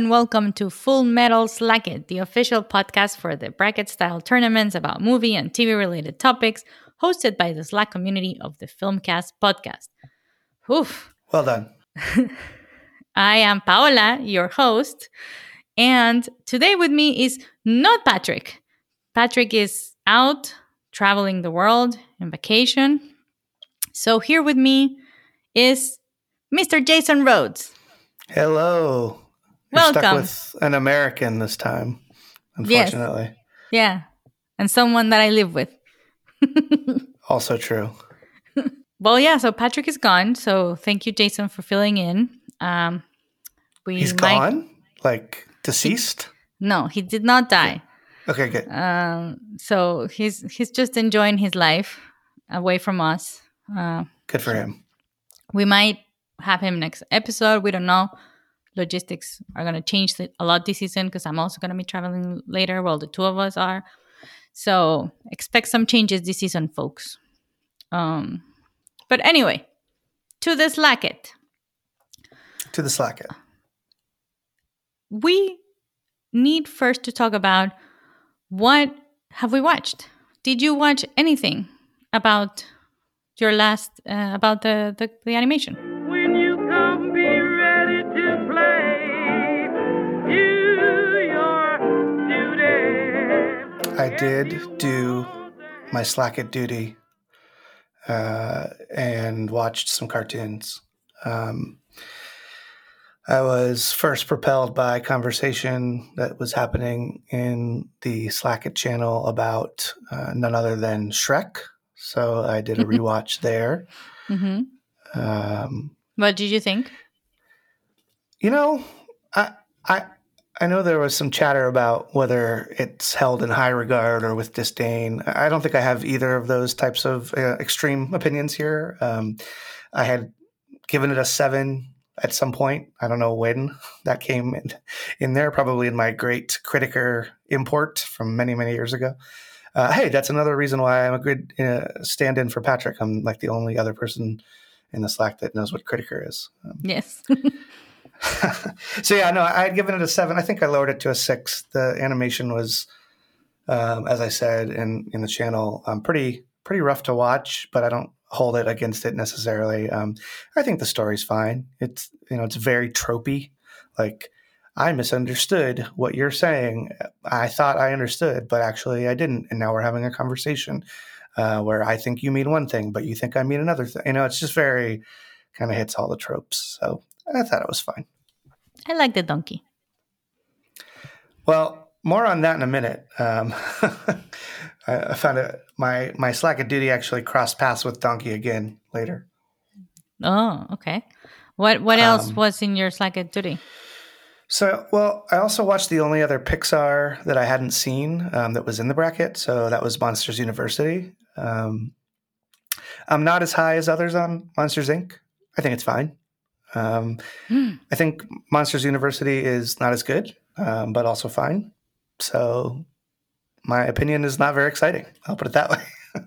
and welcome to Full Metal Slacket, the official podcast for the bracket style tournaments about movie and TV related topics, hosted by the Slack community of the Filmcast podcast. Oof. Well done. I am Paola, your host, and today with me is not Patrick. Patrick is out traveling the world in vacation. So here with me is Mr. Jason Rhodes. Hello. You're stuck with an American this time, Yes. unfortunately. Yeah, and someone that I live with. Also true. Well, yeah, so Patrick is gone. So thank you, Jason, for filling in. Um, we He's might- gone? Like deceased? No, he did not die. Okay, good. Um, so he's he's just enjoying his life away from us. Uh, Good for him. we might have him next episode. We don't know. Logistics are going to change a lot this season because I'm also going to be traveling later. Well, the two of us are. So expect some changes this season, folks. Um, but anyway, to the Slacket. To the Slacket. we need first to talk about what have we watched did you watch anything about your last uh, about the, the the animation I did do my Slacket duty uh, and watched some cartoons. Um, I was first propelled by a conversation that was happening in the Slacket channel about uh, none other than Shrek. So I did a rewatch there. hmm Um, what did you think you know, I I I know there was some chatter about whether it's held in high regard or with disdain. I don't think I have either of those types of uh, extreme opinions here. Um, I had given it a seven at some point. I don't know when that came in, in there. Probably in my great Criticker import from many many years ago. Uh, hey, that's another reason why I'm a good uh, stand-in for Patrick. I'm like the only other person in the Slack that knows what Criticker is. Um, yes so yeah, no, I had given it a seven. I think I lowered it to a six. The animation was, um, as I said in in the channel, um, pretty pretty rough to watch, but I don't hold it against it necessarily. Um, I think the story's fine. It's you know it's very tropey. Like I misunderstood what you're saying. I thought I understood, but actually I didn't. And now we're having a conversation uh, where I think you mean one thing, but you think I mean another thing. You know, it's just very kind of hits all the tropes. So I thought it was fine. i like the donkey Well, more on that in a minute. Um, I, I found it. My my Slacket duty actually crossed paths with Donkey again later. oh okay what what else Um, was in your Slacket duty So, well, I also watched the only other Pixar that I hadn't seen um, that was in the bracket. So that was Monsters University. Um, I'm not as high as others on Monsters Inc. I think it's fine. Um, Hmm. I think Monsters University is not as good, um, but also fine. So my opinion is not very exciting. I'll put it that way.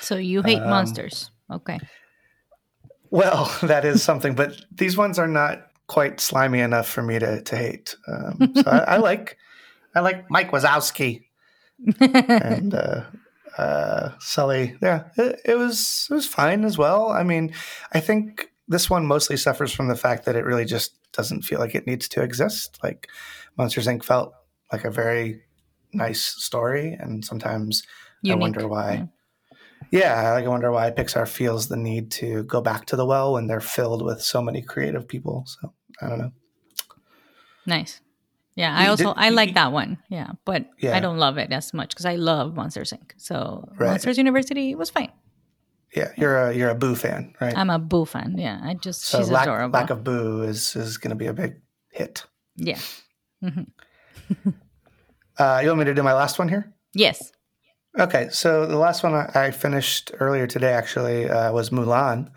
so you hate um, monsters okay Well, that is something, but these ones are not quite slimy enough for me to to hate. Um, so I, I like I like Mike Wazowski and uh, uh, Sully. Yeah, it, it was it was fine as well. I mean, I think this one mostly suffers from the fact that it really just doesn't feel like it needs to exist. Like Monsters Inc. felt like a very nice story, and sometimes I wonder why. Yeah, like I wonder why Pixar feels the need to go back to the well when they're filled with so many creative people. So I don't know. Nice. Yeah, I also I like that one. Yeah, but Yeah. I don't love it as much because I love Monsters Inc. So Right. Monsters University was fine. Yeah, you're a you're a Boo fan, right? I'm a Boo fan. Yeah, I just so she's lack, adorable. lack of Boo is is going to be a big hit. yeah. Mm-hmm. Uh, you want me to do my last one here? Yes. Okay, so the last one I I finished earlier today actually uh, was Mulan.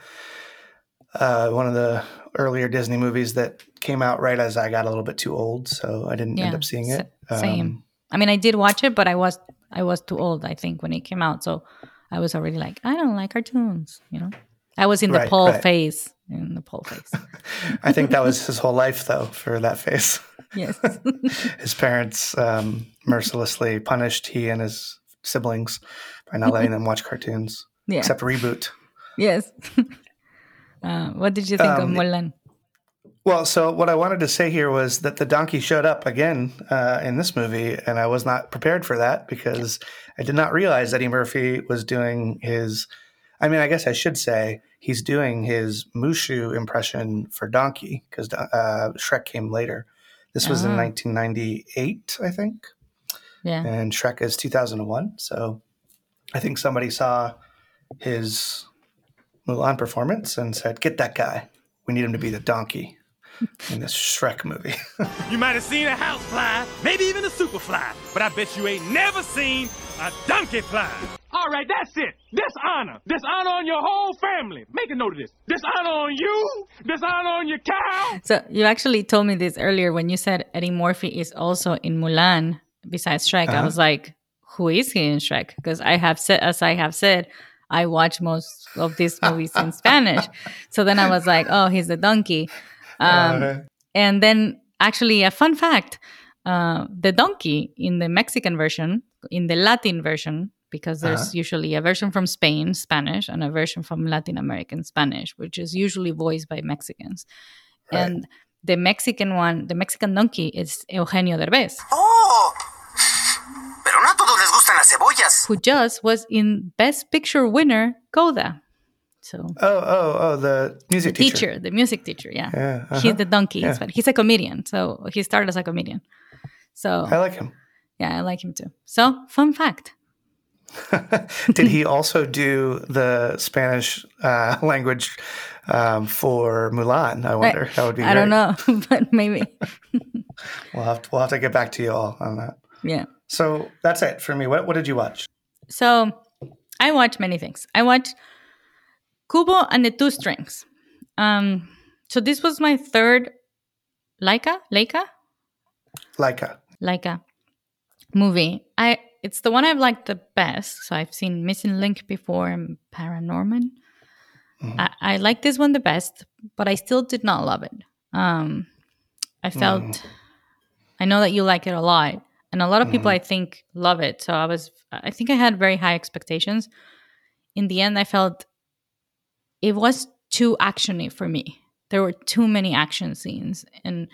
Uh, one of the earlier Disney movies that came out right as I got a little bit too old, so I didn't end up seeing it. Um, same. I mean, I did watch it, but I was I was too old, I think, when it came out. So I was already like, I don't like cartoons. You know, I was in the Right, Paul right. phase. In the Paul phase. I think that was his whole life, though, for that face. yes. his parents um, mercilessly punished he and his siblings by not letting them watch cartoons, Yeah. except reboot. yes. uh, what did you think of Um, Mulan? Well, so what I wanted to say here was that the donkey showed up again uh, in this movie, and I was not prepared for that because I did not realize Eddie Murphy was doing his. I mean, I guess I should say he's doing his Mushu impression for Donkey because uh, Shrek came later. This was in Ah. 1998, I think, Yeah. and Shrek is 2001. So I think somebody saw his Mulan performance and said, "Get that guy. We need him to be the donkey." In this Shrek movie. You might have seen a house fly, maybe even a super fly, but I bet you ain't never seen a donkey fly. All right, that's it. Dishonor. Dishonor on your whole family. Make a note of this. Dishonor on you. Dishonor on your cow. So you actually told me this earlier when you said Eddie Murphy is also in Mulan besides Shrek. I Uh-huh. was like, who is he in Shrek? Because I have said, as I have said, I watch most of these movies in Spanish. So then I was like, oh, he's the donkey. Um, Uh, and then actually a fun fact uh, the donkey in the mexican version in the latin version because there's Uh-huh. usually a version from spain spanish and a version from latin american spanish which is usually voiced by mexicans Right. and the mexican one the mexican donkey is eugenio derbez ¡Oh! Pero no a todos les gustan las cebollas. who just was in best picture winner coda so oh, oh, oh, the the music teacher. teacher the music teacher yeah, Yeah, uh-huh. he's the donkey Yeah. but he's a comedian so he started as a comedian so I like him. Yeah, I like him too. So, fun fact. Did he also do the Spanish uh, language um, for Mulan? I wonder. That would be. I don't know, but maybe. We'll have to, we'll have to get back to you all on that. Yeah. So that's it for me. What What did you watch? So, I watch many things. I watched Kubo and the Two Strings. Um, so this was my third Laika, Laika, Laika. Laika movie. I it's the one I've liked the best. So I've seen Missing Link before and Paranorman. Mhm. I, I like this one the best, but I still did not love it. Um, I felt Mm. I know that you like it a lot, and a lot of people Mhm. I think love it. So I was I think I had very high expectations. In the end, I felt it was too actiony for me. There were too many action scenes, and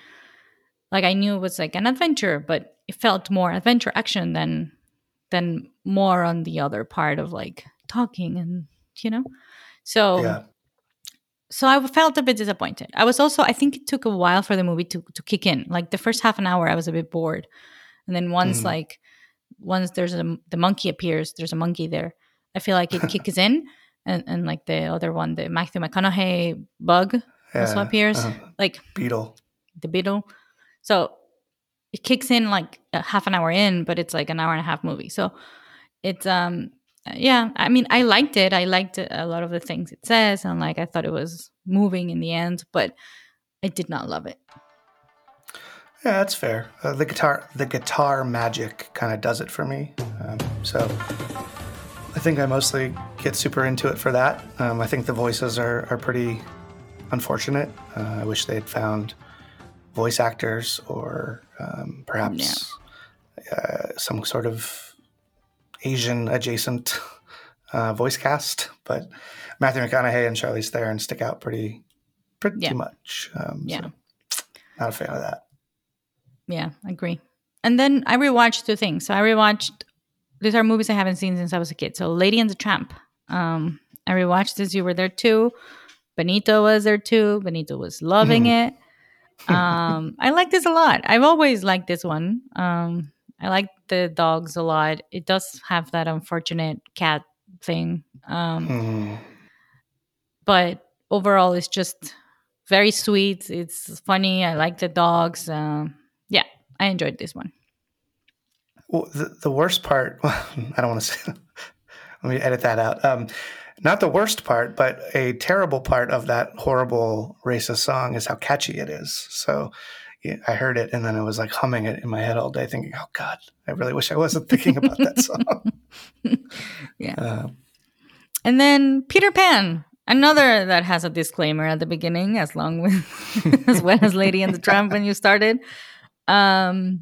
like I knew it was like an adventure, but it felt more adventure action than than more on the other part of like talking and you know. So Yeah. so I felt a bit disappointed. I was also I think it took a while for the movie to to kick in. Like the first half an hour, I was a bit bored, and then once Mhm. like once there's a the monkey appears, there's a monkey there. I feel like it kicks in, and and like the other one, the Matthew McConaughey bug also appears, uh-huh. like Beetle. the beetle. So it kicks in like a half an hour in, but it's like an hour and a half movie. So it's um yeah, I mean I liked it. I liked a lot of the things it says and like I thought it was moving in the end, but I did not love it. Yeah, that's fair. Uh, the guitar, the guitar magic kind of does it for me. Um, so I think I mostly get super into it for that. Um, I think the voices are, are pretty unfortunate. Uh, I wish they had found voice actors or um, perhaps uh, some sort of Asian adjacent uh, voice cast. But Matthew McConaughey and Charlize Theron stick out pretty pretty Yeah. much. Um, Yeah. so not a fan of that. Yeah, I agree. And then I rewatched two things. So I rewatched these are movies I haven't seen since I was a kid. So Lady and the Tramp. Um, I rewatched this. You were there too. Benito was there too. Benito was loving it. Um, I like this a lot. I've always liked this one. Um, I like the dogs a lot. It does have that unfortunate cat thing. Um, Hmm. but overall it's just very sweet it's funny i like the dogs um, yeah i enjoyed this one Well, the, the worst part, I don't want to say, let me edit that out. Um, not the worst part, but a terrible part of that horrible racist song is how catchy it is. So yeah, I heard it and then I was like humming it in my head all day, thinking, "Oh God, I really wish I wasn't thinking about that song." Yeah. Uh, And then Peter Pan, another that has a disclaimer at the beginning, as long with as well as Lady and the Tramp when you started. Um,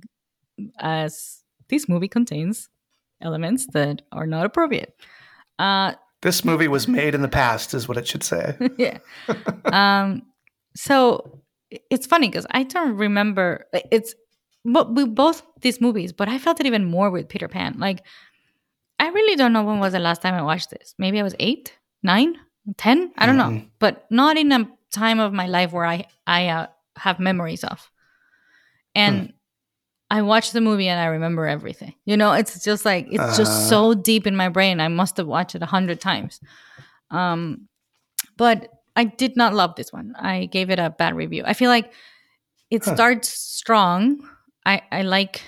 as this movie contains elements that are not appropriate. Uh, this movie was made in the past, is what it should say. yeah. Um, so it's funny because I don't remember. It's but we both these movies, but I felt it even more with Peter Pan. Like I really don't know when was the last time I watched this. Maybe I was eight, nine, ten. I don't know, Mhm. but not in a time of my life where I I uh, have memories of. And I watched the movie and I remember everything. You know, it's just like it's Uh. just so deep in my brain. I must have watched it a hundred times. Um, but I did not love this one. I gave it a bad review. I feel like it Huh. starts strong. I I like,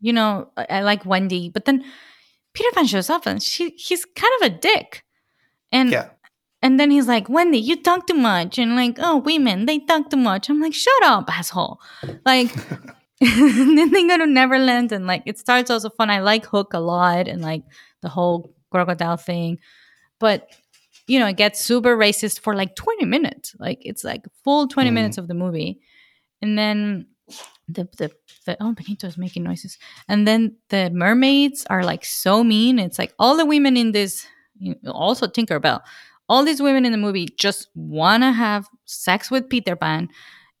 you know, I, I like Wendy, but then Peter Pan shows up and she he's kind of a dick, and Yeah. and then he's like, Wendy, you talk too much, and like, oh, women they talk too much. I'm like, shut up, asshole. Like. then they go to Neverland and like it starts also fun. I like Hook a lot and like the whole crocodile thing. But you know, it gets super racist for like 20 minutes. Like it's like full 20 Mhm. minutes of the movie. And then the the, the oh Benito is making noises. And then the mermaids are like so mean. It's like all the women in this you know, also Tinkerbell. All these women in the movie just wanna have sex with Peter Pan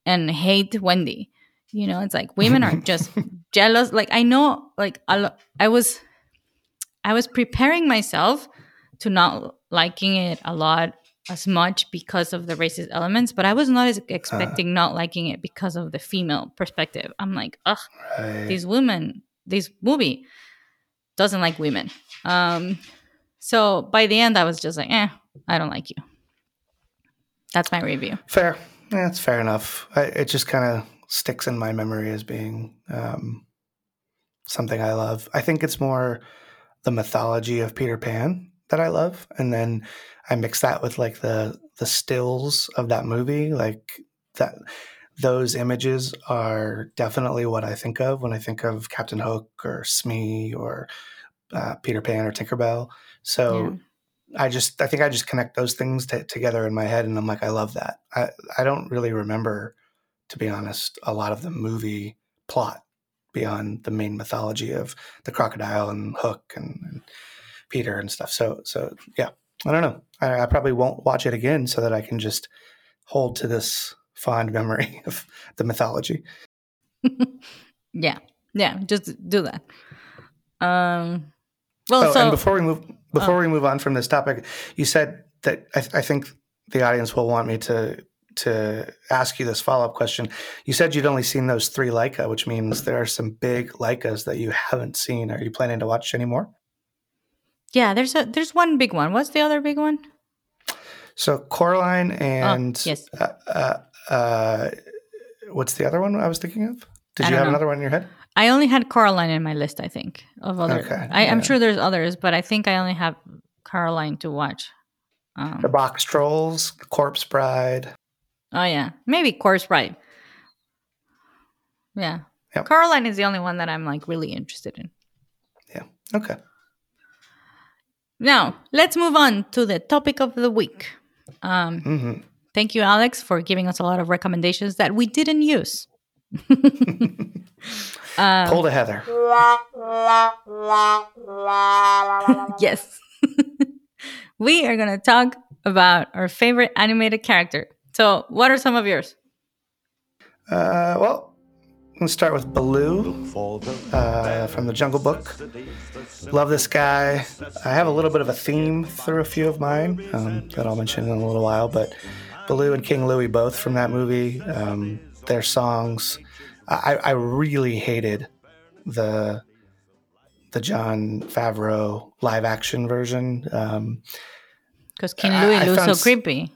and hate Wendy. You know, it's like women are just jealous. Like I know, like a lo- I was, I was preparing myself to not liking it a lot as much because of the racist elements, but I was not expecting not liking it because of the female perspective. I'm like, ugh, Right. these women, this movie doesn't like women. Um, so by the end, I was just like, eh, I don't like you. That's my review. Fair. Yeah, it's fair enough. I, it just kind of sticks in my memory as being um, something I love. I think it's more the mythology of Peter Pan that I love, and then I mix that with like the the stills of that movie, like that. Those images are definitely what I think of when I think of Captain Hook or Smee or uh, Peter Pan or Tinkerbell. So I just I think I just connect those things t- together in my head, and I'm like, I love that. I I don't really remember, to be honest, a lot of the movie plot beyond the main mythology of the crocodile and Hook and, and Peter and stuff. So so yeah, I don't know. I, I probably won't watch it again so that I can just hold to this fond memory of the mythology. Yeah, yeah, just do that. Um, well, oh, so and before we move before oh. we move on from this topic, you said that I, I think the audience will want me to to ask you this follow up question. You said you'd only seen those three Laika, which means there are some big Laikas that you haven't seen. Are you planning to watch any more? yeah, there's a there's one big one. What's the other big one? So Coraline and yes. uh, uh, uh, what's the other one I was thinking of? Did I you have know. another one in your head? I only had Caroline in my list. I think of other. Okay, I, I'm yeah. sure there's others, but I think I only have Caroline to watch. Um, The Box Trolls, Corpse Bride. Oh yeah, maybe Corpse Bride. Yeah. Caroline is the only one that I'm like really interested in. Yeah. Okay. Now let's move on to the topic of the week. Um, hmm Thank you, Alex, for giving us a lot of recommendations that we didn't use. um, Pull the Heather. yes. we are going to talk about our favorite animated character. So, what are some of yours? Uh, well, let's start with Baloo uh, from the Jungle Book. Love this guy. I have a little bit of a theme through a few of mine um, that I'll mention in a little while, but Baloo and King Louie both from that movie. Um, their songs, I, I really hated the the Jon Favreau live action version. Um, Because King I- Louie I looks so creepy.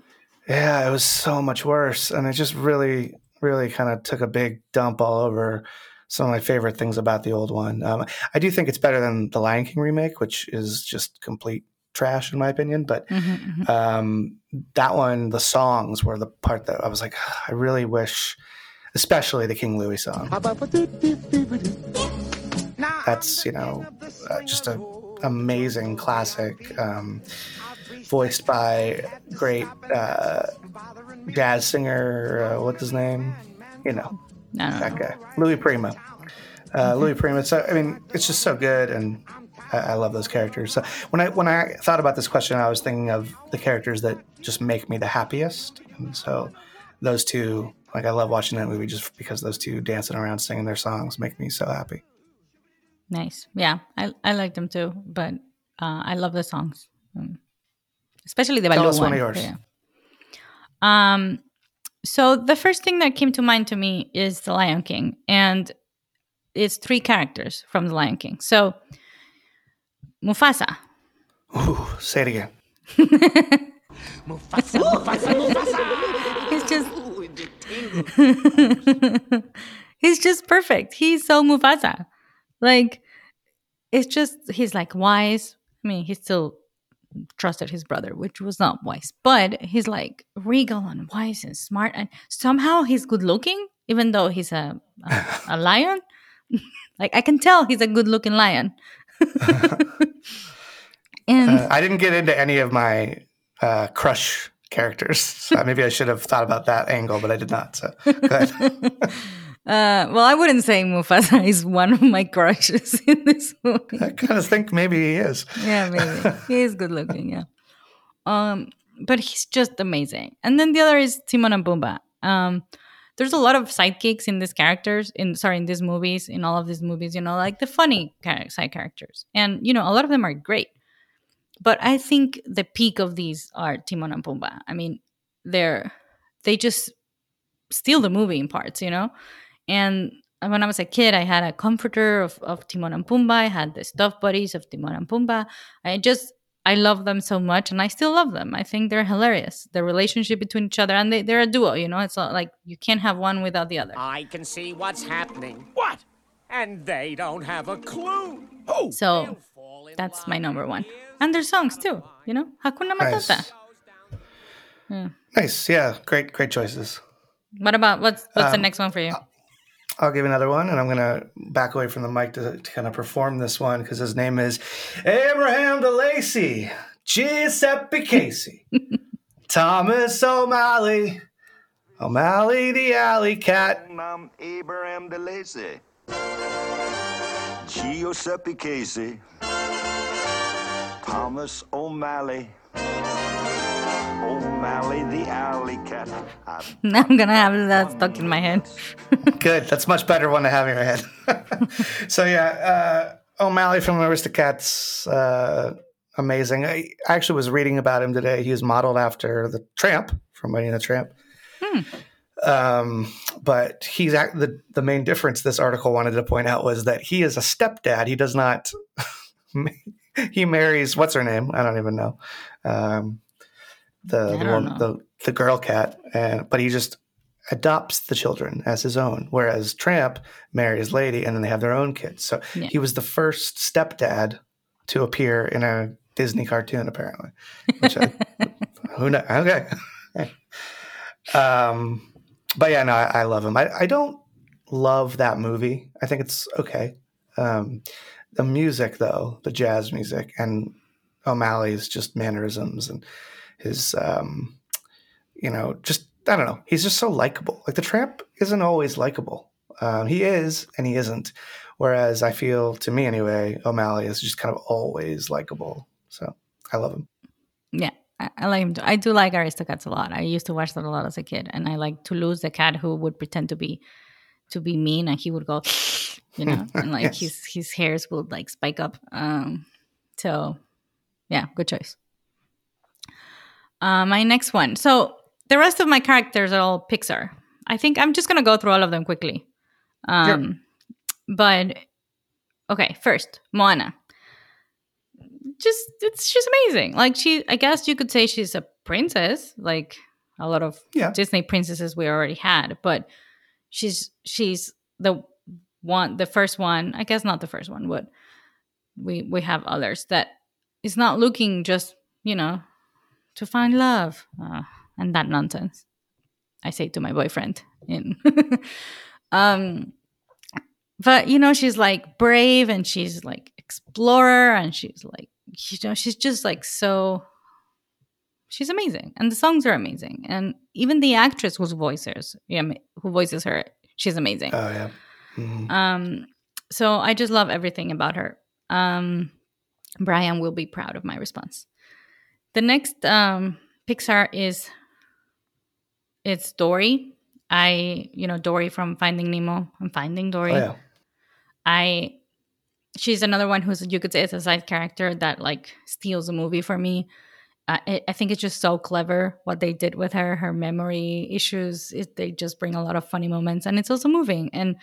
Yeah, it was so much worse, and it just really, really kind of took a big dump all over some of my favorite things about the old one. Um, I do think it's better than the Lion King remake, which is just complete trash in my opinion. But Mhm, mhm. um, that one, the songs were the part that I was like, I really wish, especially the King Louie song. That's you know uh, just a amazing classic, um, voiced by great uh, jazz singer. Uh, what's his name? You know that know. guy, Louis Prima. Uh, Louis Prima. So I mean, it's just so good, and I, I love those characters. So when I when I thought about this question, I was thinking of the characters that just make me the happiest, and so those two. Like I love watching that movie just because those two dancing around singing their songs make me so happy. Nice. Yeah, I I like them too, but uh, I love the songs, Mm. especially the Tell Baloo us one one. of yours. Yeah. Um, so the first thing that came to mind to me is the Lion King, and it's three characters from the Lion King. So Mufasa. Ooh, say it again. He's just He's just perfect. He's so Mufasa. Like it's just he's like wise. I mean, he still trusted his brother, which was not wise. But he's like regal and wise and smart and somehow he's good looking even though he's a a, a lion. like I can tell he's a good looking lion. and Uh, I didn't get into any of my uh, crush characters. So maybe I should have thought about that angle, but I did not. So go ahead. Uh, well, I wouldn't say Mufasa is one of my crushes in this movie. I kind of think maybe he is. Yeah, maybe he is good looking. Yeah, um, but he's just amazing. And then the other is Timon and Pumbaa. Um, there's a lot of sidekicks in these characters. In sorry, in these movies, in all of these movies, you know, like the funny side characters, and you know, a lot of them are great. But I think the peak of these are Timon and Pumbaa. I mean, they're they just steal the movie in parts, you know. And when I was a kid, I had a comforter of, of Timon and Pumbaa. I had the stuffed buddies of Timon and Pumbaa. I just, I love them so much and I still love them. I think they're hilarious. The relationship between each other and they, they're a duo, you know? It's not like you can't have one without the other. I can see what's happening. What? And they don't have a clue. So that's my number one. And their songs too, you know? Hakuna Matata. Nice. Nice. Yeah. Great, great choices. What about, what's, what's the Um, next one for you? I'll give another one, and I'm going to back away from the mic to, to kind of perform this one because his name is Abraham DeLacy, Giuseppe Casey, Thomas O'Malley, O'Malley the Alley Cat. I'm Abraham DeLacy. Giuseppe Casey. Thomas O'Malley. O'Malley the Alley Cat. I Now I'm going to have that stuck in my head. Good. That's much better one to have in your head. so yeah, uh, O'Malley from Aristocats, uh, amazing. I actually was reading about him today. He was modeled after the Tramp from Lady and the Tramp. Um, but he's act- the the main difference this article wanted to point out was that he is a stepdad. He does not. he marries what's her name? I don't even know. Um, the the, one, the the girl cat, and but he just adopts the children as his own. Whereas Tramp marries Lady, and then they have their own kids. So Yeah. he was the first stepdad to appear in a Disney cartoon, apparently. Which I, who knows? Okay. um, but yeah, no, I, I love him. I, I don't love that movie. I think it's okay. Um, the music, though, the jazz music, and O'Malley's just mannerisms and his, um, you know, just I don't know. He's just so likable. Like the Tramp isn't always likable. Um, he is, and he isn't. Whereas I feel, to me anyway, O'Malley is just kind of always likable. So I love him. Yeah, I, I like him too. I do like Aristocats a lot. I used to watch that a lot as a kid, and I like Toulouse, the cat who would pretend to be to be mean, and he would go, you know, and like Yes. his his hairs would like spike up. Um, so yeah, good choice. Uh, my next one. So the rest of my characters are all Pixar. I think I'm just gonna go through all of them quickly. Um, but okay, first Moana just it's she's amazing. Like she I guess you could say she's a princess, like a lot of Yeah. Disney princesses we already had, but she's she's the one the first one, I guess not the first one, but we we have others that is not looking just you know to find love uh, and that nonsense. I say to my boyfriend in um but you know she's like brave and she's like explorer and she's like you know she's just like so she's amazing and the songs are amazing and even the actress whose voices yeah who voices her she's amazing Oh yeah. Mhm. um so i just love everything about her um brian will be proud of my response the next um pixar is it's dory i you know dory from finding nemo i'm finding dory Oh yeah. I she's another one who's you could say it's a side character that like steals the movie for me. Uh, I, I think it's just so clever what they did with her. Her memory issues, it, they just bring a lot of funny moments, and it's also moving. And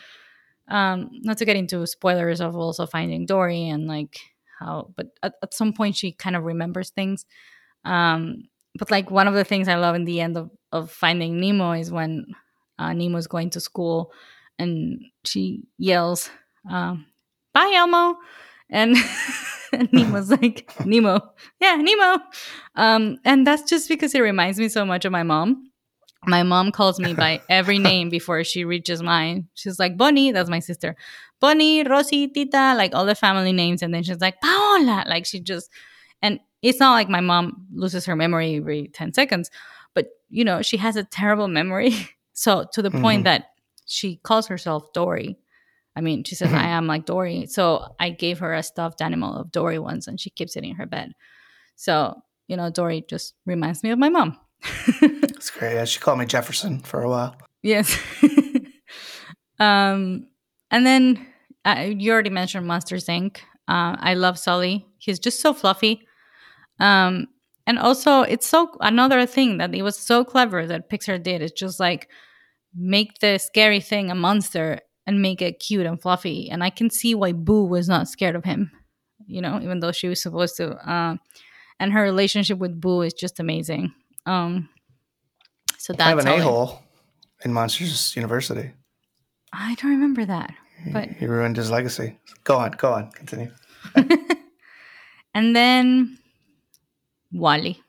um, not to get into spoilers of also Finding Dory and like how, but at, at some point she kind of remembers things. Um, but like one of the things I love in the end of, of Finding Nemo is when uh, Nemo's going to school and she yells, um, "Bye, Elmo!" and, and Nemo's like, "Nemo, yeah, Nemo," um, and that's just because it reminds me so much of my mom. My mom calls me by every name before she reaches mine. She's like, Bonnie, that's my sister. Bonnie, Rosie, Tita, like all the family names. And then she's like, Paola. Like she just, and it's not like my mom loses her memory every 10 seconds, but you know, she has a terrible memory. So to the point Mhm. that she calls herself Dory. I mean, she says, I am like Dory. So I gave her a stuffed animal of Dory once and she keeps it in her bed. So, you know, Dory just reminds me of my mom. It's great. Yeah, she called me Jefferson for a while. Yes. um, and then uh, you already mentioned Monsters Inc. Uh, I love Sully. He's just so fluffy. Um, and also, it's so another thing that it was so clever that Pixar did. It's just like make the scary thing a monster and make it cute and fluffy. And I can see why Boo was not scared of him. You know, even though she was supposed to. Uh, and her relationship with Boo is just amazing. Um, so that's I have an a hole in Monsters University. I don't remember that. But He ruined his legacy. Go on, go on, continue. and then WALL-E.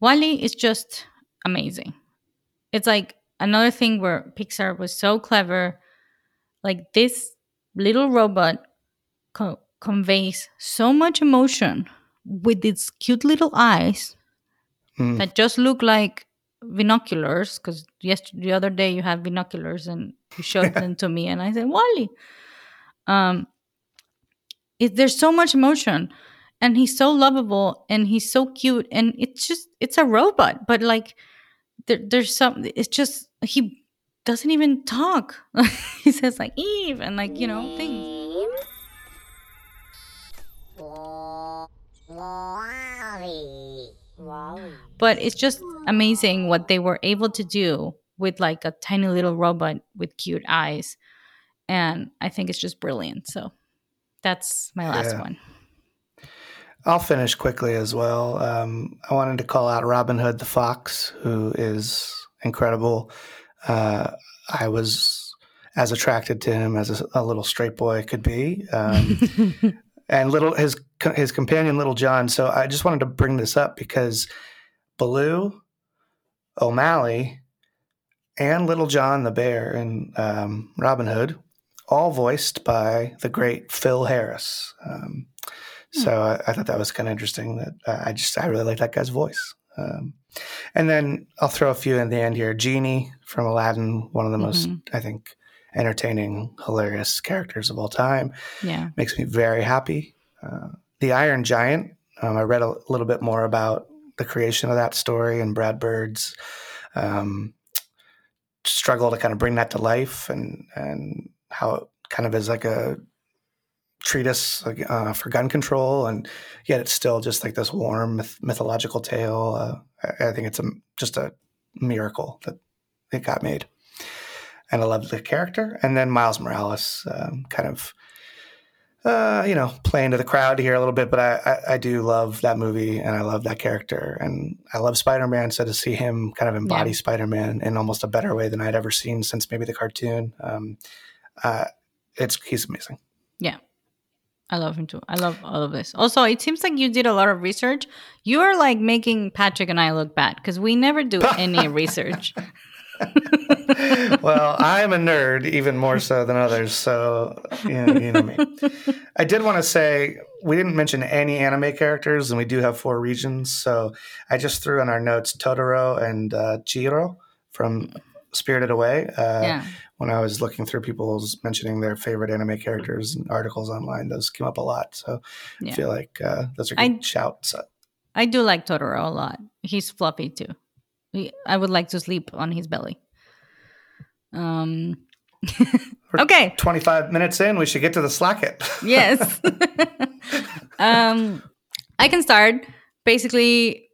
WALL-E is just amazing. It's like another thing where Pixar was so clever. Like this little robot co- conveys so much emotion with its cute little eyes Mm. that just look like binoculars. Because yes, the other day you had binoculars and you showed them to me, and I said, "WALL-E." Um, it, there's so much emotion, and he's so lovable, and he's so cute, and it's just it's a robot, but like there, there's some. It's just he doesn't even talk. he says like Eve and like you know things. But it's just amazing what they were able to do with like a tiny little robot with cute eyes. And I think it's just brilliant. So that's my last Yeah. one. I'll finish quickly as well. Um, I wanted to call out Robin Hood the Fox, who is incredible. Uh, I was as attracted to him as a, a little straight boy could be, um, and little his his companion Little John. So I just wanted to bring this up because Baloo, O'Malley, and Little John the bear and um, Robin Hood, all voiced by the great Phil Harris. Um, so I, I thought that was kind of interesting. That uh, I just I really like that guy's voice. Um, and then I'll throw a few in the end here. Genie from Aladdin, one of the most I think entertaining, hilarious characters of all time. yeah. Makes me very happy. Uh, the Iron Giant. Um, I read a little bit more about the creation of that story and Brad Bird's um, struggle to kind of bring that to life and and how it kind of is like a treatise uh, for gun control, and yet it's still just like this warm myth- mythological tale. Uh, I, think it's a, just a miracle that it got made, and I love the character. And then Miles Morales, um, kind of. Uh, you know, playing to the crowd here a little bit, but I, I, I do love that movie and I love that character and I love Spider Man. So to see him kind of embody Yeah. Spider Man in almost a better way than I'd ever seen since maybe the cartoon, um, uh, it's he's amazing. Yeah. I love him too. I love all of this. Also, it seems like you did a lot of research. You are like making Patrick and I look bad because we never do any research. well, I'm a nerd even more so than others, so you know, you know me. I did want to say we didn't mention any anime characters, and we do have four regions. So I just threw in our notes Totoro and uh, Chihiro from Spirited Away. Uh, Yeah. When I was looking through people's mentioning their favorite anime characters and articles online, those came up a lot. So Yeah. I feel like uh, those are I- shouts. I do like Totoro a lot. He's fluffy too. He- I would like to sleep on his belly. Um. okay. 25 minutes in, we should get to the Slacket. yes. um, I can start. Basically,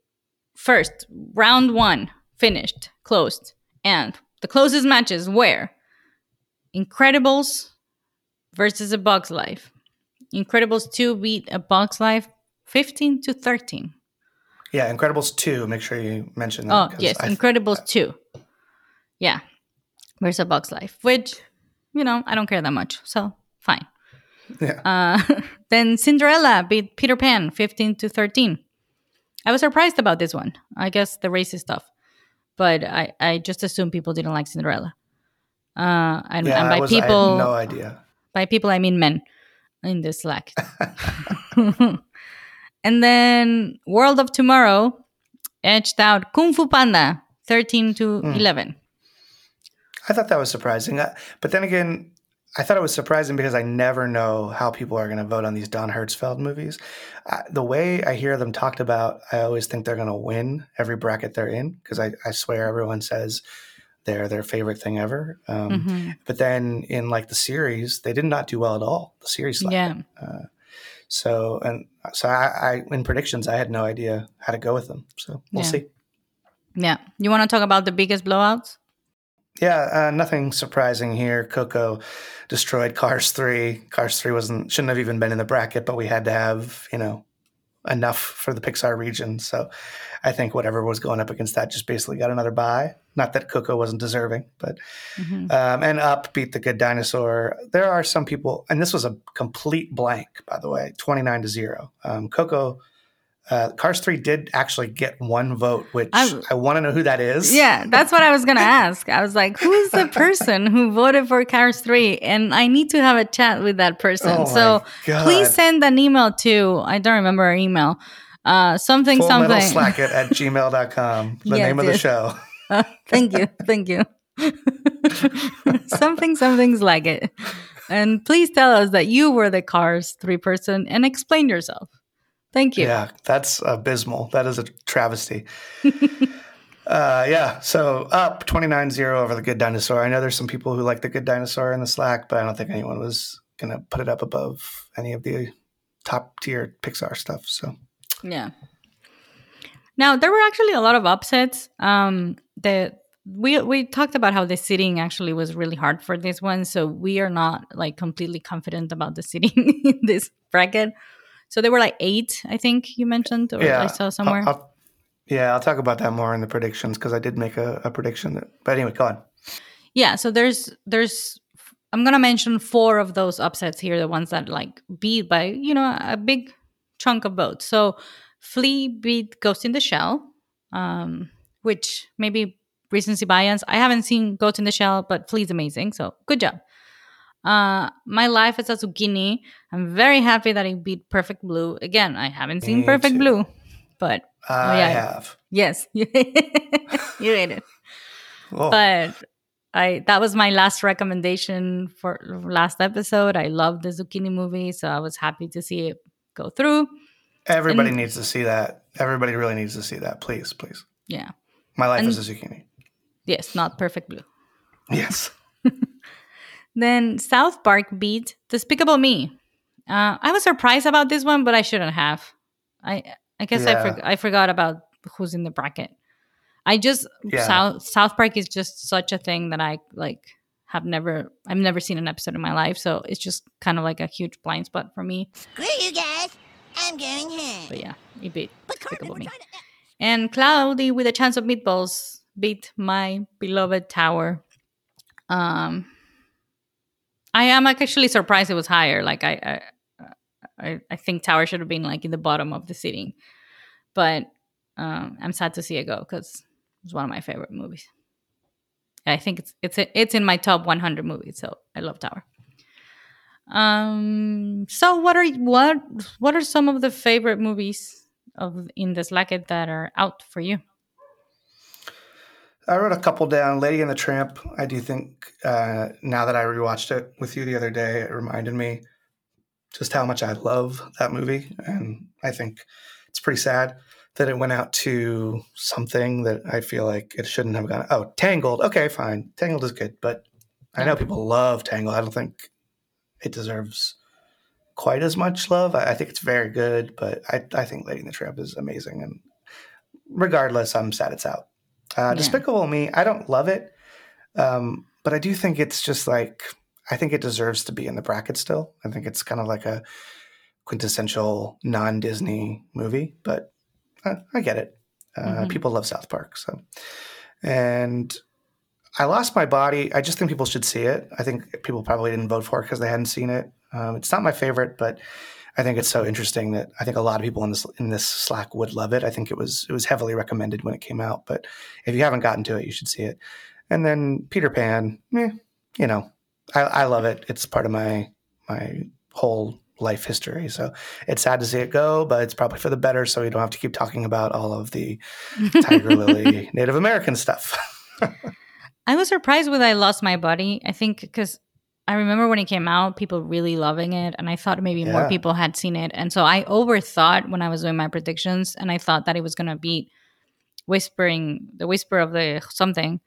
first round one finished, closed, and the closest matches were Incredibles versus A Bug's Life. Incredibles two beat A Bug's Life fifteen to thirteen. yeah, Incredibles 2. Make sure you mention that. Oh, yes, I- Incredibles two. Yeah, versus A Bug's Life, which you know I don't care that much, so fine. Yeah. Uh, then Cinderella beat Peter Pan 15 to 13. I was surprised about this one. I guess the racist stuff, but I, I just assumed people didn't like Cinderella. Uh, and, yeah, and I by was- people, no idea. by people I mean men in the Slack. and then World of Tomorrow edged out Kung Fu Panda 13 to Hmm. 11. I thought that was surprising. But then again, I thought it was surprising because I never know how people are going to vote on these Don Hertzfeldt movies. Uh, the way I hear them talked about, I always think they're going to win every bracket they're in because I, I swear everyone says they're their favorite thing ever. Um, Mhm. But then in like the series, they did not do well at all. The series. Yeah. Uh, so and so I, I in predictions, I had no idea how to go with them. So we'll Yeah. see. Yeah. You want to talk about the biggest blowouts? Yeah, uh, nothing surprising here. Coco destroyed Cars three. Cars three wasn't shouldn't have even been in the bracket, but we had to have you know enough for the Pixar region. So I think whatever was going up against that just basically got another buy. Not that Coco wasn't deserving, but Mhm. um, and up beat the Good Dinosaur. There are some people, and this was a complete blank, by the way, twenty nine to zero. Um, Coco. Uh, Cars 3 did actually get one vote, which I- I, want to know who that is. Yeah, that's what I was gonna ask. I was like, who's the person who voted for Cars 3? And I need to have a chat with that person. Oh so please send an email to I don't remember our email. Uh something Full something. Metal Slacket at gmail.com. The Yes, name of the yes. show. Thank you. Thank you. something something's like it. And please tell us that you were the Cars 3 person and explain yourself. Thank you. Yeah, that's abysmal. That is a travesty. uh, yeah, so up 29 0 over the Good Dinosaur. I know there's some people who like the Good Dinosaur in the Slack, but I don't think anyone was going to put it up above any of the top tier Pixar stuff. So, Yeah. Now there were actually a lot of upsets. Um, the we we talked about how the seating actually was really hard for this one, so we are not like completely confident about the seating in this bracket. So there were like eight, I think you mentioned, or yeah. I saw somewhere. I'll, I'll- yeah, I'll talk about that more in the predictions because I did make a, a prediction. That, but anyway, go on. yeah so there's there's i'm gonna mention four of those upsets here the ones that like beat by you know a big chunk of votes so Flee beat ghost in the shell um which maybe recency bias i haven't seen ghost in the shell but Flee's amazing so good job uh my life as a zucchini i'm very happy that it beat perfect blue again i haven't seen Me perfect too. blue but I yeah. have. yes you ate it Oh, but I that was my last recommendation for last episode. I love the zucchini movie, so I was happy to see it go through. everybody and- needs to see that. Everybody really needs to see that. Please, please. Yeah. My life And- is a zucchini. Yes, not perfect blue. Yes. Then South Park beat Despicable Me. Uh, I was surprised about this one, but I shouldn't have. I I guess I for, I forgot about who's in the bracket. I just Yeah. South South Park is just such a thing that I like have never I've never seen an episode in my life, so it's just kind of like a huge blind spot for me. Screw you guys. I'm going home. But yeah, it beat But Cartman, Despicable we're Me. And Cloudy with a chance of meatballs beat my beloved tower. Um, I am actually surprised it was higher. Like I, I, I, I think Tower should have been like in the bottom of the seating, but um, I'm sad to see it go because it's one of my favorite movies. I think it's it's it's in my top 100 movies, so I love Tower. Um, so what are what what are some of the favorite movies of in the Slacket that are out for you? I wrote a couple down. Lady and the Tramp. I do think uh, now that I rewatched it with you the other day, it reminded me just how much I love that movie, and I think it's pretty sad that it went out to something that I feel like it shouldn't have gone. Oh, Tangled. Okay, fine. Tangled is good, but I know people love Tangled. I don't think it deserves quite as much love. I, I think it's very good, but I, I think Lady and the Tramp is amazing, and regardless, I'm sad it's out. Uh, Yeah. Despicable Me, I don't love it, um, but I do think it's just like I think it deserves to be in the bracket still. I think it's kind of like a quintessential non-Disney movie, but I, I get it. Uh, Mhm. People love South Park, so and I lost my body. I just think people should see it. I think people probably didn't vote for it because they hadn't seen it. Um, it's not my favorite, but I think it's so interesting that I think a lot of people in this in this Slack would love it. I think it was it was heavily recommended when it came out, but if you haven't gotten to it, you should see it. And then Peter Pan, eh, you know, I, I love it. It's part of my my whole life history. So it's sad to see it go, but it's probably for the better. So we don't have to keep talking about all of the Tiger Lily Native American stuff. I was surprised when I Lost My Body. I think because I remember when it came out, people really loving it, and I thought maybe more people had seen it, and so I overthought when I was doing my predictions, and I thought that it was gonna beat Whispering, the Whisper of the something,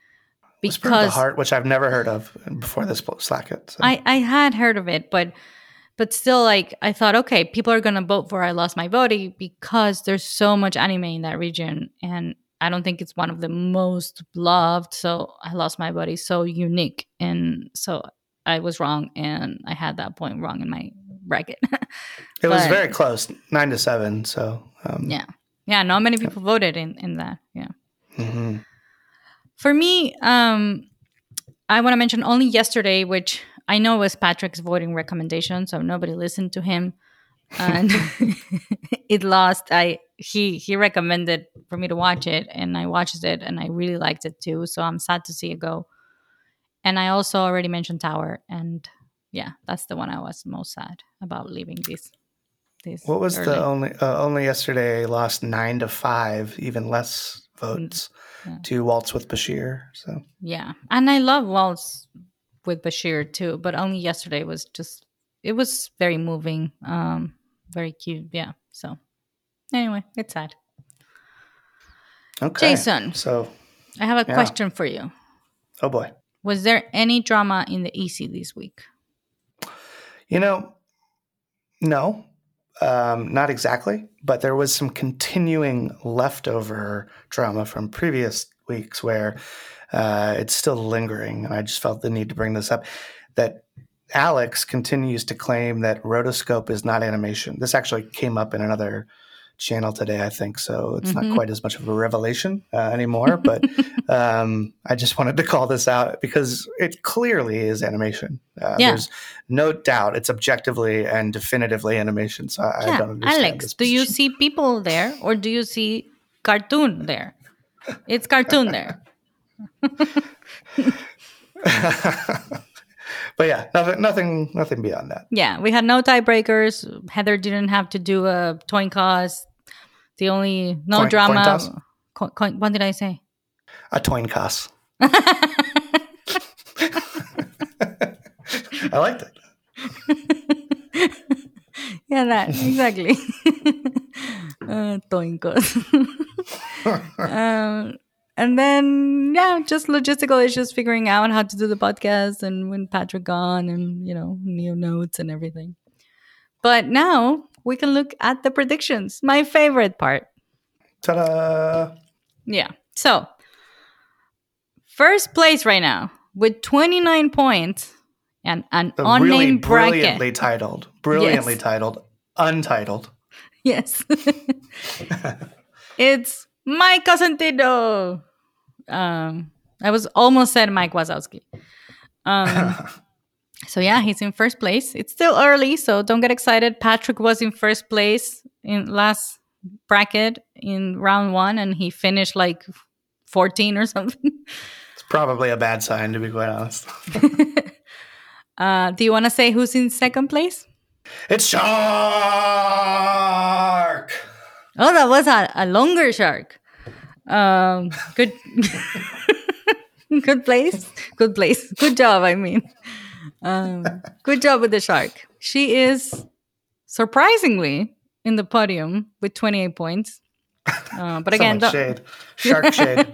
Whisper of the Heart, which I've never heard of before this Slacket. So. I I had heard of it, but but still, like I thought, okay, people are gonna vote for I Lost My Body because there's so much anime in that region, and I don't think it's one of the most loved. So I Lost My Body so unique, and so I was wrong, and I had that point wrong in my bracket. it was very close, nine to seven. So um, yeah, yeah, not many people voted in in that. Yeah. mhm. For me, um, I want to mention only yesterday, which I know was Patrick's voting recommendation, so nobody listened to him, and it lost. I he he recommended for me to watch it, and I watched it, and I really liked it too. So I'm sad to see it go. And I also already mentioned Tower, and yeah, that's the one I was most sad about leaving this. This What was early. the only uh, only yesterday lost nine to five, even less votes yeah. to Waltz with Bashir. So Yeah. And I love Waltz with Bashir too, but only yesterday was just it was very moving. Um very cute. Yeah. So anyway, it's sad. okay, Jason. So I have a Yeah. question for you. oh boy, Was there any drama in the EC this week? you know, no, um, not exactly, but there was some continuing leftover drama from previous weeks where uh, it's still lingering, and I just felt the need to bring this up. That Alex continues to claim that rotoscope is not animation. This actually came up in another channel today, I think, so it's Mhm. not quite as much of a revelation uh, anymore. But um, I just wanted to call this out because it clearly is animation. Uh, Yeah. There's no doubt it's objectively and definitively animation. So I, I don't understand. Alex, do you see people there or do you see cartoon there? It's cartoon there. but yeah, nothing, nothing, nothing beyond that. Yeah, we had no tiebreakers. Heather didn't have to do a coin toss. The only no Coin- coin drama. toss? Co- coin- what did I say? A toin toss. I liked it. yeah, that exactly. uh, toinkos. um, and then yeah, just logistical issues, figuring out how to do the podcast, and when Patrick gone, and you know, new notes and everything. But now we can look at the predictions. My favorite part. Ta-da! Yeah. So, first place right now with 29 points and an The unnamed really bracket. brilliantly titled, brilliantly Yes. titled, untitled. Yes. it's Mike Cosentino. Um, I was almost said Mike Wazowski. Um, So yeah, he's in first place. It's still early, so don't get excited. Patrick was in first place in last bracket in round one, and he finished like 14 or something. It's probably a bad sign, to be quite honest. uh, do you want to say who's in second place? It's Shark! Oh, that was a, a longer shark. Um, good, good place, good place, good job. I mean, um, good job with the shark. She is surprisingly in the podium with 28 points. Uh, but again, don't- shade. Shark shade.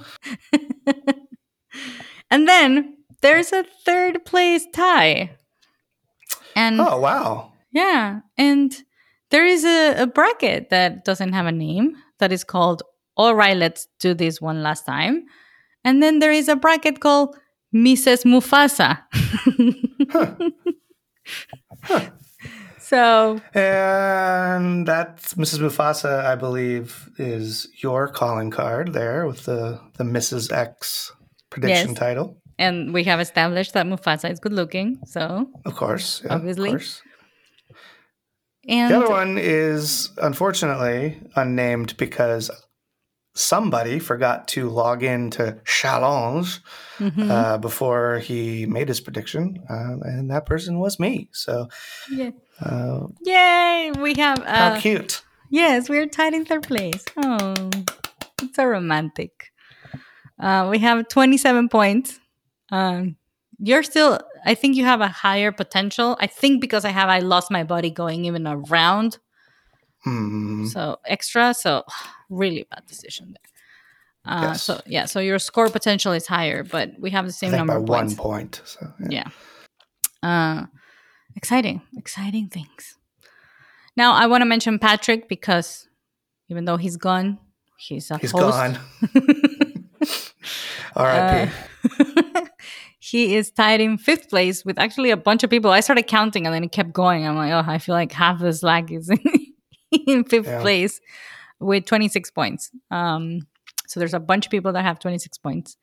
and then there's a third place tie. And Oh, wow. yeah, and there is a, a bracket that doesn't have a name that is called All right, let's do this one last time. And then there is a bracket called Mrs. Mufasa. So And that's Mrs. Mufasa, I believe, is your calling card there with the, the Mrs. X prediction Yes. title. and we have established that Mufasa is good looking. So Of course. yeah, of Obviously. course. and The other one is unfortunately unnamed because somebody forgot to log into Challonge Mhm. uh, before he made his prediction, uh, and that person was me. So, Yeah. uh, Yay! We have how uh, cute! Yes, we're tied in third place. Oh, it's so romantic. Uh, we have 27 points. Um, you're still, I think you have a higher potential. I think because I have, I lost my body going even a round. Hmm. So extra. So really bad decision there. Uh, Yes. So yeah, so your score potential is higher, but we have the same number by of one point. So, yeah. Yeah. Uh, exciting, exciting things. Now I want to mention Patrick because even though he's gone, he's a He's host. gone. R.I.P. Uh, he is tied in fifth place with actually a bunch of people. I started counting and then it kept going. I'm like, oh, I feel like half the slack is in fifth Yeah. place with 26 points. Um, so there's a bunch of people that have 26 points.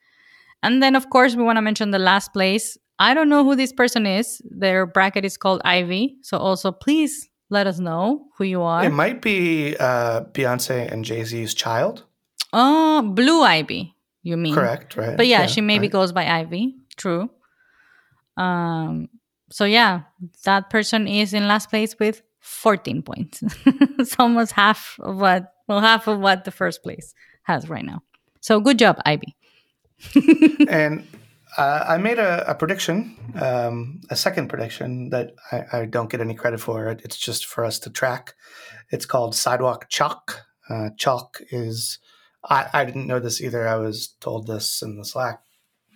And then, of course, we want to mention the last place. I don't know who this person is. Their bracket is called Ivy. So also, please let us know who you are. It might be uh, Beyonce and Jay Z's child. Oh, Blue Ivy, you mean? Correct, right? But yeah, she maybe right. goes by Ivy. True. Um. So yeah, that person is in last place with 14 points. it's almost half of what, well, half of what the first place has right now. So good job, Ivy. and uh, I made a, a prediction, um, a second prediction that I, I don't get any credit for. It's just for us to track. It's called Sidewalk Chalk. Uh, chalk is, I, I didn't know this either. I was told this in the Slack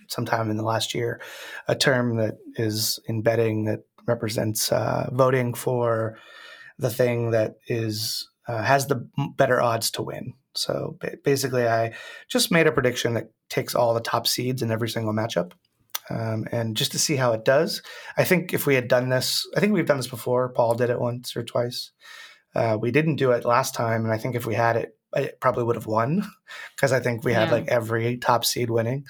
sometime in the last year, a term that is in betting that represents uh, voting for the thing that is uh, has the better odds to win. So basically, I just made a prediction that takes all the top seeds in every single matchup. Um, and just to see how it does, I think if we had done this, I think we've done this before. Paul did it once or twice. Uh, we didn't do it last time, and I think if we had it, it probably would have won because I think we had Yeah. like every top seed winning.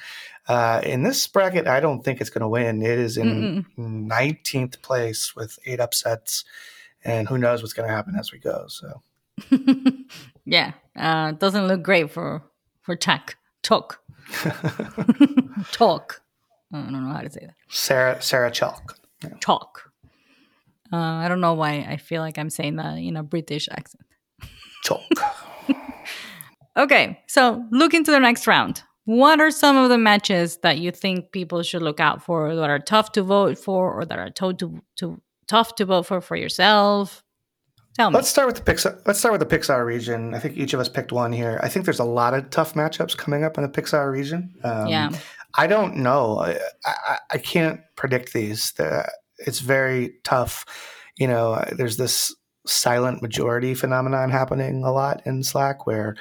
Uh, in this bracket, I don't think it's going to win. It is in 19th place with eight upsets, and who knows what's going to happen as we go. So yeah. Uh, doesn't look great for for Chuck. Talk. Talk. I don't know how to say that. Sarah Sarah Chalk. Talk. Uh, I don't know why I feel like I'm saying that in a British accent. Chalk. Okay, so look into the next round. What are some of the matches that you think people should look out for that are tough to vote for or that are to- to, to, tough to vote for for yourself? Tell me. Let's start with the Pixar. Let's start with the Pixar region. I think each of us picked one here. I think there's a lot of tough matchups coming up in the Pixar region. Um, yeah. I don't know. I, I, I can't predict these. The- It's very tough. You know, there's this silent majority phenomenon happening a lot in Slack where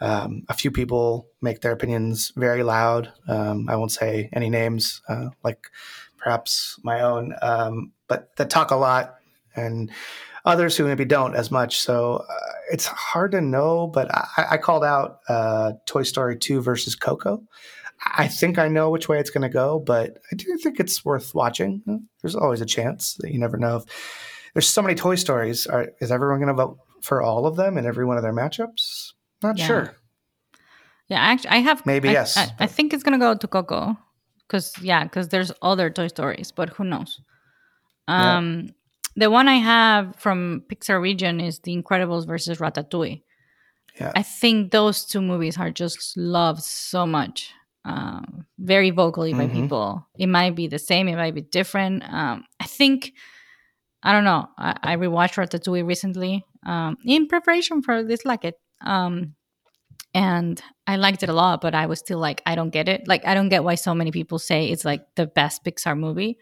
um, a few people make their opinions very loud. Um, I won't say any names, uh, like perhaps my own, um, but that talk a lot, and others who maybe don't as much. So uh, it's hard to know. But I, I called out uh, Toy Story 2 versus Coco. I think I know which way it's going to go, but I do think it's worth watching. There's always a chance that you never know. If, there's so many Toy Stories. Are, is everyone going to vote for all of them in every one of their matchups? Not Yeah. sure. Yeah, actually, I have Maybe I- yes, I, I think it's gonna go to Coco, because yeah, because there's other Toy Stories, but who knows? Yeah. Um, the one I have from Pixar region is The Incredibles versus Ratatouille. Yeah. I think those two movies are just loved so much, um, very vocally by Mhm. people. It might be the same, it might be different. Um, I think I don't know. I, I rewatched Ratatouille recently um, in preparation for this Slacket. Um, and I liked it a lot, but I was still like, I don't get it. Like, I don't get why so many people say it's like the best Pixar movie.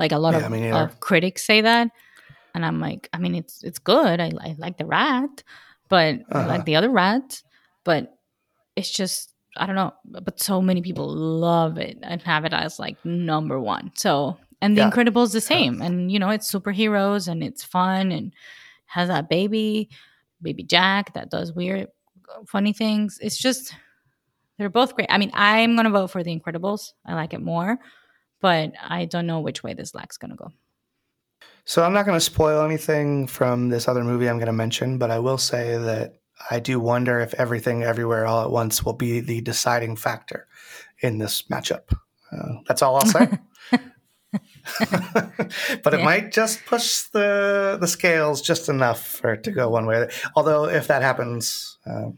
Like a lot Yeah, of, me neither. of critics say that, and I'm like, I mean, it's it's good. I, I like the rat, but Uh-huh. like the other rat, but it's just I don't know. But so many people love it and have it as like number one. So and The Yeah. Incredibles the same, and you know, it's superheroes and it's fun and has that baby, baby Jack that does weird, funny things. It's just they're both great. I mean, I'm gonna vote for The Incredibles. I like it more, but I don't know which way this lag's gonna go. So I'm not going to spoil anything from this other movie I'm going to mention, but I will say that I do wonder if everything everywhere all at once will be the deciding factor in this matchup. Uh, that's all I'll say. but it might just push the the scales just enough for it to go one way. Although if that happens, uh,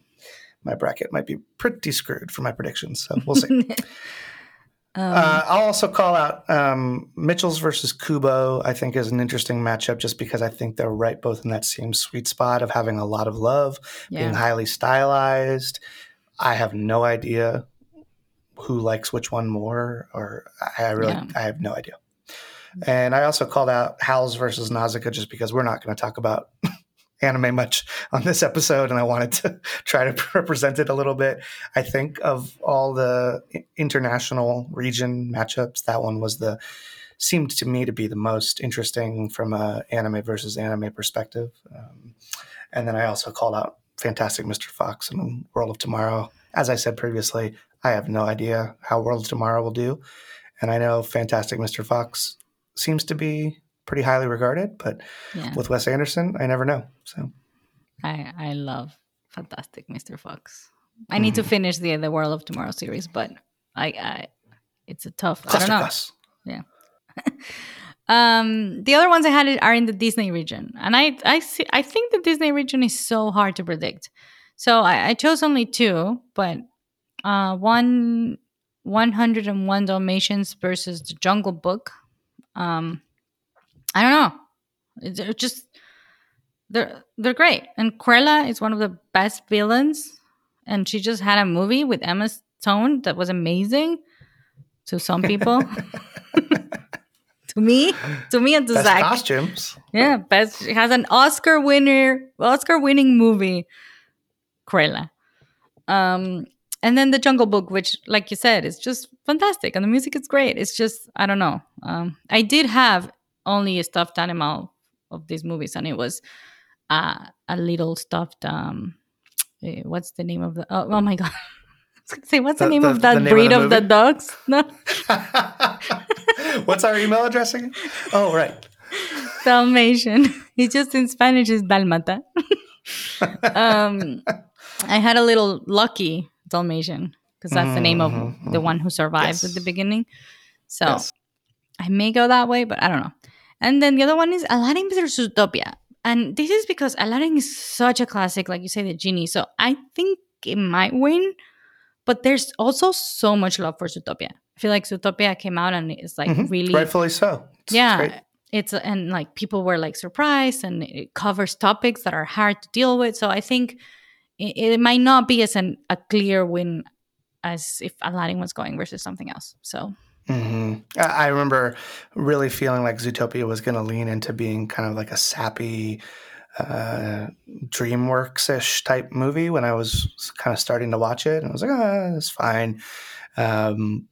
my bracket might be pretty screwed for my predictions. So we'll see. Um, Uh, I'll also call out um, Mitchell's versus Kubo. I think is an interesting matchup just because I think they're right both in that same sweet spot of having a lot of love, being highly stylized. I have no idea who likes which one more, or I I really Yeah. I have no idea. And I also called out Howls versus Nausicaa just because we're not going to talk about anime much on this episode, and I wanted to try to represent it a little bit. I think of all the international region matchups, that one was the seemed to me to be the most interesting from a anime versus anime perspective. Um, and then I also called out Fantastic Mr. Fox and World of Tomorrow. As I said previously, I have no idea how World of Tomorrow will do, and I know Fantastic Mr. Fox seems to be pretty highly regarded, but yeah. with Wes Anderson, I never know. So I I love Fantastic Mr. Fox. I need to finish the the World of Tomorrow series, but I, I it's a tough. I don't cluster know. fuss. Um, the other ones I had are in the Disney region, and I I see, I think the Disney region is so hard to predict. So I, I chose only two, but uh, one 101 Dalmatians versus the Jungle Book. Um, I don't know. They're just they're they're great, and Cruella is one of the best villains, and she just had a movie with Emma Stone that was amazing to some people. to me, to me, and to Best Zach. costumes. Yeah, best. She has an Oscar winner, Oscar winning movie, Cruella. Um, and then the Jungle Book, which, like you said, is just fantastic, and the music is great. It's just I don't know. Um, I did have only a stuffed animal of these movies, and it was uh, a little stuffed. Um, eh, what's the name of the? Oh, oh my god. I was gonna Say what's the, The- name the- of that name of breed the of the, dogs? No, What's our email address again? Oh, right. Dalmatian. It's just in Spanish is Dalmata. um, I had a little lucky Dalmatian because that's the name of the one who survived at the beginning. So Yes. I may go that way, but I don't know. And then the other one is Aladdin versus Zootopia. And this is because Aladdin is such a classic, like you say, the genie. So I think it might win, but there's also so much love for Zootopia. I feel like Zootopia came out and it's like Mhm. really Rightfully so. It's yeah great. it's and like people were like surprised and it covers topics that are hard to deal with so i think it, it might not be as an, a clear win as if aladdin was going versus something else so hmm I, I remember really feeling like Zootopia was going to lean into being kind of like a sappy, uh, DreamWorks ish type movie when I was kind of starting to watch it. And I was like, ah, it's fine. Um,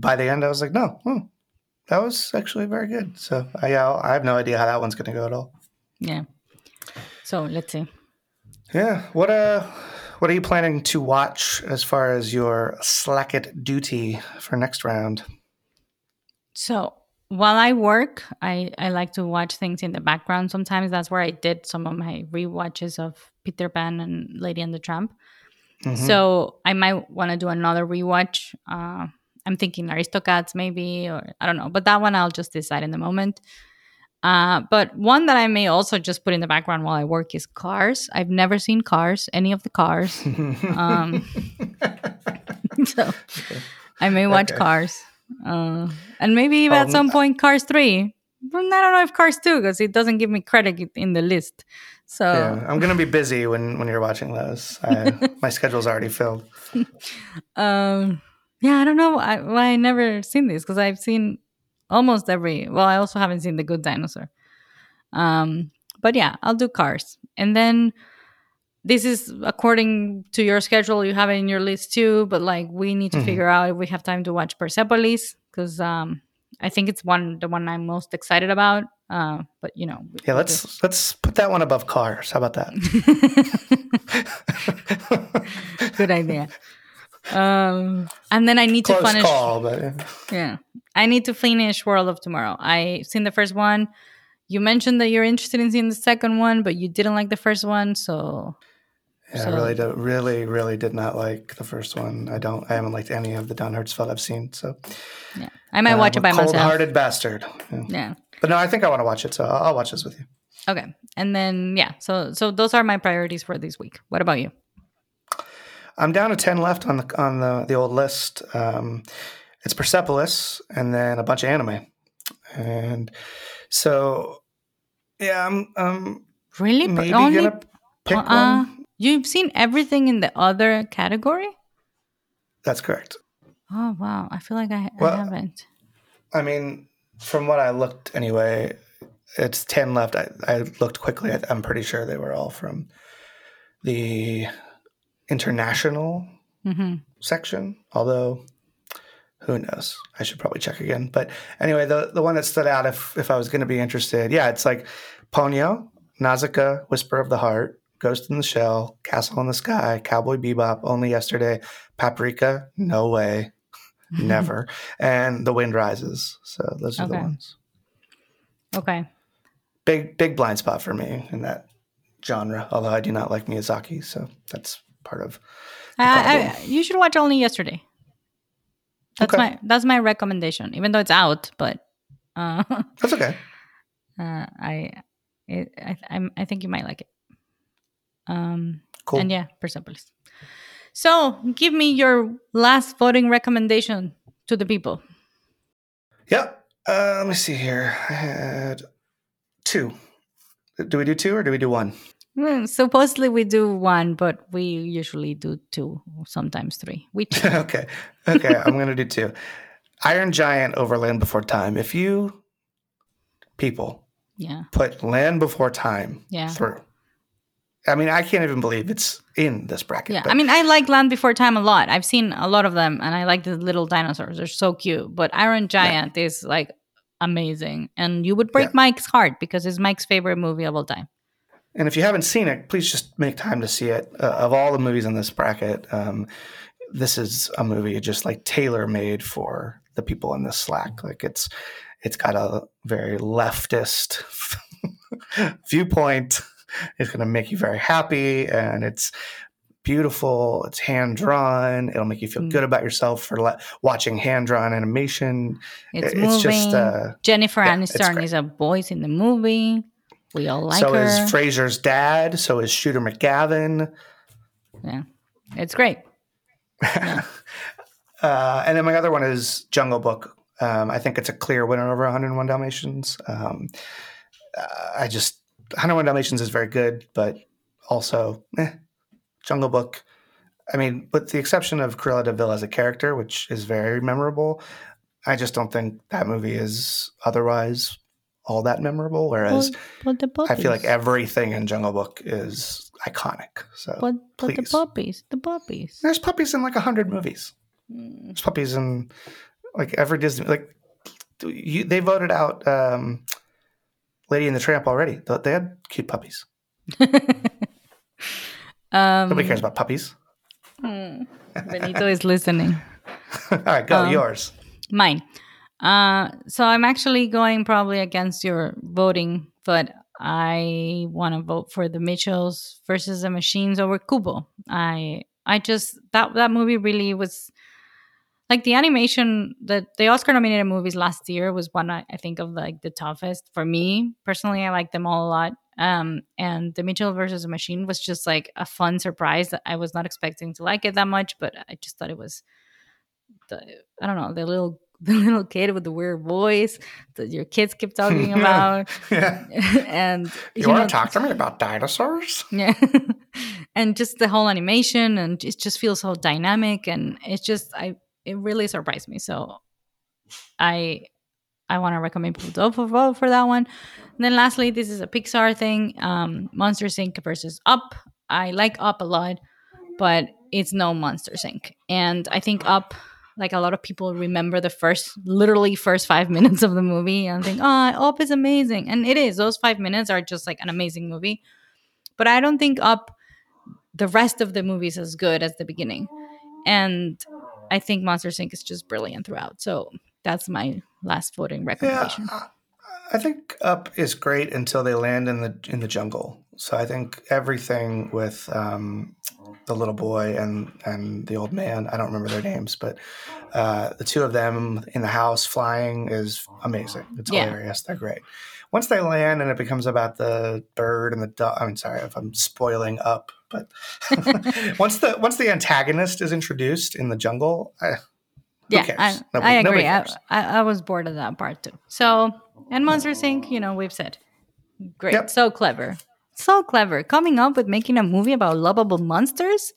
by the end, I was like, no, hmm, that was actually very good. So I, yeah, I have no idea how that one's going to go at all. yeah so let's see Yeah. What uh What are you planning to watch as far as your slacket duty for next round? So while I work, I, I like to watch things in the background. Sometimes that's where I did some of my rewatches of Peter Pan and Lady and the Tramp. Mhm. So I might want to do another rewatch. Uh, I'm thinking Aristocats maybe, or I don't know. But that one I'll just decide in the moment. Uh, but one that I may also just put in the background while I work is Cars. I've never seen Cars, any of the Cars. um, so I may watch Okay. Cars. Uh, and maybe at Um, some point Cars 3. But I don't know if Cars 2 because it doesn't give me credit in the list. So Yeah, I'm gonna be busy when when you're watching those. I, my schedule's already filled. um yeah i don't know I, why i never seen this because i've seen almost every well i also haven't seen the good dinosaur um but yeah i'll do cars and then this is according to your schedule you have it in your list too but like we need to Mhm. figure out if we have time to watch persepolis because um i think it's one the one i'm most excited about uh but you know Yeah, let's let's put that one above cars. How about that? good idea um and then i need to Close finish call, but yeah. Yeah. I need to finish World of Tomorrow. I seen the first one. You mentioned that you're interested in seeing the second one, but you didn't like the first one, so Yeah, I really, do, really, really did not like the first one. I don't. I haven't liked any of the Don Hertzfeldt I've seen. So yeah. I might watch it by myself. Cold-hearted bastard. Yeah. Yeah. But no, I think I want to watch it. So I'll, I'll watch this with you. Okay. And then yeah, so so those are my priorities for this week. What about you? I'm down to ten left on the on the the old list. Um, it's Persepolis and then a bunch of anime, and so yeah, I'm I'm Really? Maybe only gonna pick uh, one. You've seen everything in the other category? That's correct. Oh wow. I feel like I, I Well, haven't. I mean, from what I looked anyway, it's 10 left. I, I looked quickly. I, I'm pretty sure they were all from the international hmm section, although who knows? I should probably check again. But anyway, the, the one that stood out, if, if I was going to be interested, yeah, it's like Ponyo, Nausicaa, Whisper of the Heart, Ghost in the Shell, Castle in the Sky, Cowboy Bebop, Only Yesterday, Paprika, No Way, Never, and The Wind Rises. So those are the ones. Okay. Big big blind spot for me in that genre. Although I do not like Miyazaki, so that's part of. the I, I, you should watch only yesterday. That's Okay. my that's my recommendation, even though it's out. But uh, That's okay. uh, I, it, I, I'm, I think you might like it. Um, Cool. and yeah, Persepolis. So, give me your last voting recommendation to the people. Yeah. Uh, let me see here. I had two. Do we do two or do we do one? Hmm, supposedly we do one, but we usually do two, sometimes three. We okay. Okay. I'm going to do two. Iron Giant over Land Before Time. If you people yeah, put Land Before Time Yeah. through, I mean, I can't even believe it's in this bracket. yeah. but- I mean, I like Land Before Time a lot. I've seen a lot of them, and I like the little dinosaurs. They're so cute. But Iron Giant is like amazing, and you would break Yeah. Mike's heart because it's Mike's favorite movie of all time. And if you haven't seen it, please just make time to see it. Uh, of all the movies in this bracket, um, this is a movie just like tailor made for the people in this Slack. Like it's it's got a very leftist viewpoint. It's going to make you very happy, and it's beautiful. It's hand drawn. It'll make you feel Mm. good about yourself for le- watching hand drawn animation. It's It's moving. just, uh, Jennifer yeah, Aniston is a voice in the movie. We all like so her. is Frasier's dad. So is Shooter McGavin. yeah, it's great. Uh, and then my other one is Jungle Book. Um, I think it's a clear winner over 101 Dalmatians. Um, uh, I just 101 Dalmatians is very good, but also eh, Jungle Book. I mean, with the exception of Cruella de Vil as a character, which is very memorable, I just don't think that movie is otherwise all that memorable. Whereas But, but I feel like everything in Jungle Book is iconic. So But, but the puppies, the puppies. there's puppies in like a hundred movies. Mm. There's puppies in like every Disney. Like you, they voted out um, Lady and the Tramp already. They had cute puppies. Um, Nobody cares about puppies. Benito is listening. All right, go Um, yours. Mine. Uh, so I'm actually going probably against your voting, but I want to vote for the Mitchells versus the Machines over Kubo. I I just that that movie really was like the animation that the Oscar nominated movies last year was one I, I think of like the toughest for me personally. I like them all a lot. Um, and the Mitchell versus the Machine was just like a fun surprise that I was not expecting to like it that much, but I just thought it was the I don't know the little the little kid with the weird voice that your kids keep talking about, Yeah. and You, want know, to talk to me about dinosaurs? yeah, and just the whole animation and it just feels so dynamic and it's just I it really surprised me. So I I want to recommend people to vote for that one. And then lastly, this is a Pixar thing, um, Monsters Inc. versus Up. I like Up a lot, but it's no Monsters Inc. And I think Up, like a lot of people remember the first, literally first five minutes of the movie and think, oh, Up is amazing. And it is. Those five minutes are just like an amazing movie. But I don't think Up, the rest of the movie is as good as the beginning. And I think Monsters Inc is just brilliant throughout. So that's my last voting Yeah, recommendation. I- I think Up is great until they land in the in the jungle. So I think everything with um, the little boy and and the old man, I don't remember their names, but uh, the two of them in the house flying is amazing. It's Yeah. hilarious. They're great. Once they land and it becomes about the bird and the dog. I'm sorry if I'm spoiling Up, but once the once the antagonist is introduced in the jungle, I, who yeah, cares? I, Nobody- I agree. I. I, was bored of that part too. So, and Monsters Inc., you know, we've said. Great. Yep. So clever. So clever. Coming up with making a movie about lovable monsters,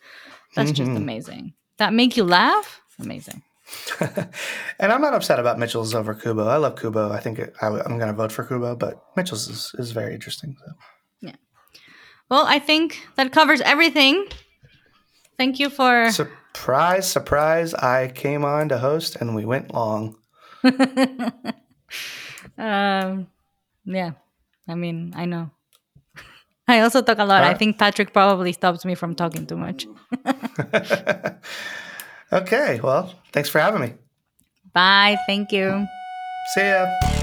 that's just Mhm. amazing. That make you laugh? Amazing. and I'm not upset about Mitchell's over Kubo. I love Kubo. I think it, I, am going to vote for Kubo, but Mitchell's is, is very interesting. So. Well, I think that covers everything. Thank you for. Surprise, surprise! I came on to host, and we went long. um, yeah, I mean, I know. I also talk a lot. I think Patrick probably stops me from talking too much. Okay, well, thanks for having me. Bye. Thank you. See ya.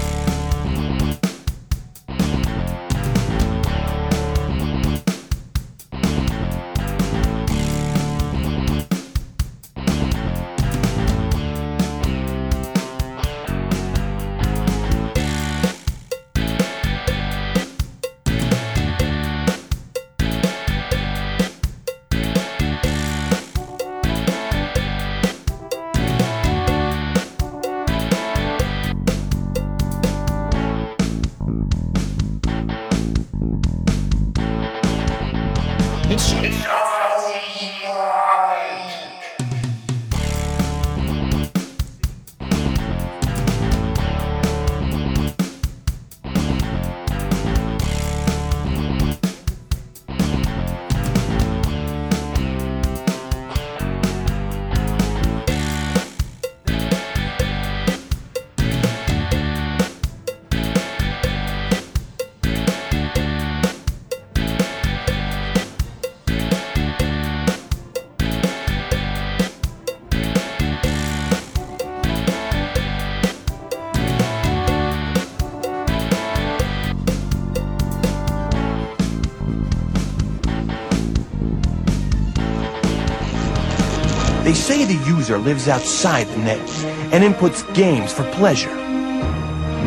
Lives outside the net and inputs games for pleasure.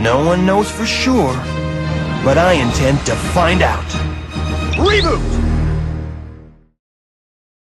No one knows for sure, but I intend to find out. Reboot!